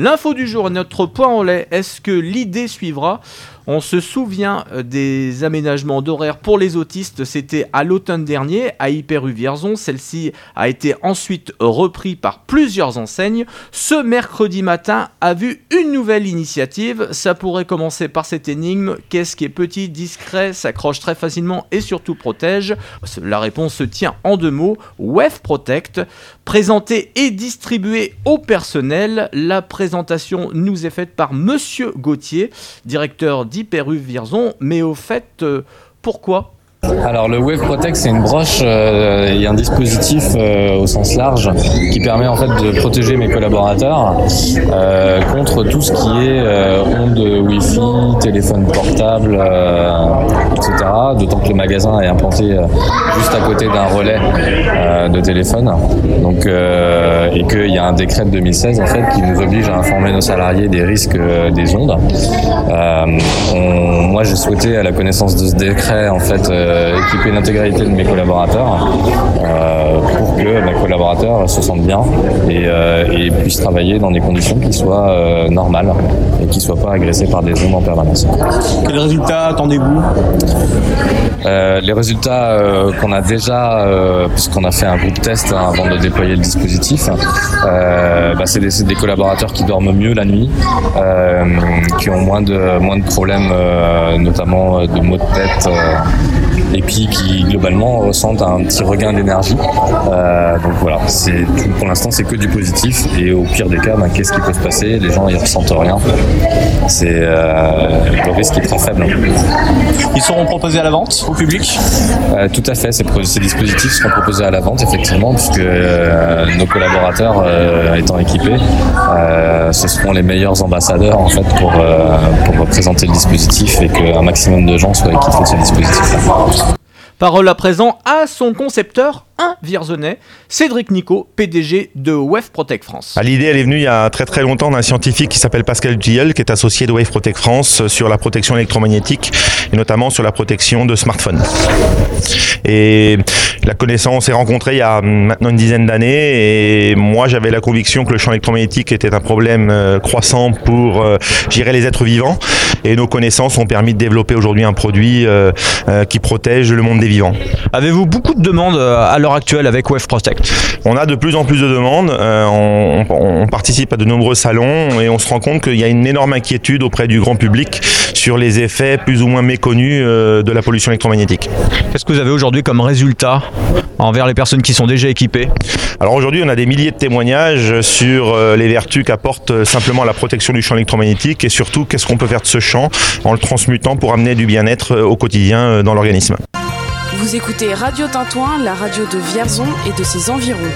L'info du jour, notre point en lait. Est-ce que l'idée suivra? On se souvient euh, des aménagements d'horaire pour les autistes, c'était à l'automne dernier à Hyper-U-Vierzon. Celle-ci a été ensuite reprise par plusieurs enseignes. Ce mercredi matin a vu une nouvelle initiative. Ça pourrait commencer par cette énigme. Qu'est-ce qui est petit, discret, s'accroche très facilement et surtout protège? La réponse se tient en deux mots. Web Protect. Présenté et distribué au personnel. La présentation nous est faite par Monsieur Gauthier, directeur d'Hyperu Vierzon. Mais au fait, euh, pourquoi alors le Wave Protect c'est une broche euh, et un dispositif euh, au sens large qui permet en fait de protéger mes collaborateurs contre tout ce qui est ondes Wi-Fi, téléphone portable, etc. D'autant que le magasin est implanté juste à côté d'un relais de téléphone. Donc et qu'il y a un décret de 2016 en fait qui nous oblige à informer nos salariés des risques des ondes. moi j'ai souhaité à la connaissance de ce décret en fait euh, équiper l'intégralité de mes collaborateurs euh, pour que mes collaborateurs se sentent bien et, euh, puissent travailler dans des conditions qui soient normales et qui ne soient pas agressés par des ondes en permanence. Quels résultats attendez-vous? Les résultats qu'on a déjà, puisqu'on a fait un groupe test hein, avant de déployer le dispositif, bah, c'est des, des, collaborateurs qui dorment mieux la nuit, qui ont moins de, moins de problèmes, notamment de maux de tête et puis qui globalement ressentent un petit regain d'énergie. Euh, donc voilà, c'est pour l'instant c'est que du positif et au pire des cas, ben, qu'est-ce qui peut se passer? Les gens ils ressentent rien. C'est euh, le risque est très faible. Ils seront proposés à la vente au public? Euh, Tout à fait, ces, ces, dispositifs seront proposés à la vente effectivement puisque nos collaborateurs étant équipés, ce seront les meilleurs ambassadeurs en fait pour, pour présenter le dispositif et qu'un maximum de gens soient équipés de ce dispositif. Parole à présent à son concepteur, un Vierzonais, Cédric Nico, PDG de Wave Protect France. Ah, l'idée, elle est venue il y a très très longtemps d'un scientifique qui s'appelle Pascal Giel, qui est associé de Wave Protect France sur la protection électromagnétique et notamment sur la protection de smartphones. Et la connaissance est rencontrée il y a maintenant une dizaine d'années et moi j'avais la conviction que le champ électromagnétique était un problème euh, croissant pour euh, gérer les êtres vivants et nos connaissances ont permis de développer aujourd'hui un produit euh, qui protège le monde des vivants. Avez-vous beaucoup de demandes à l'heure actuelle avec Wave Protect On a de plus en plus de demandes, on, on, participe à de nombreux salons et on se rend compte qu'il y a une énorme inquiétude auprès du grand public sur les effets plus ou moins méconnus de la pollution électromagnétique. Qu'est-ce que vous avez aujourd'hui comme résultat envers les personnes qui sont déjà équipées? Alors aujourd'hui, on a des milliers de témoignages sur euh, les vertus qu'apporte euh, simplement la protection du champ électromagnétique et surtout qu'est-ce qu'on peut faire de ce champ en le transmutant pour amener du bien-être euh, au quotidien dans l'organisme. Vous écoutez Radio Tintouin, la radio de Vierzon et de ses environs.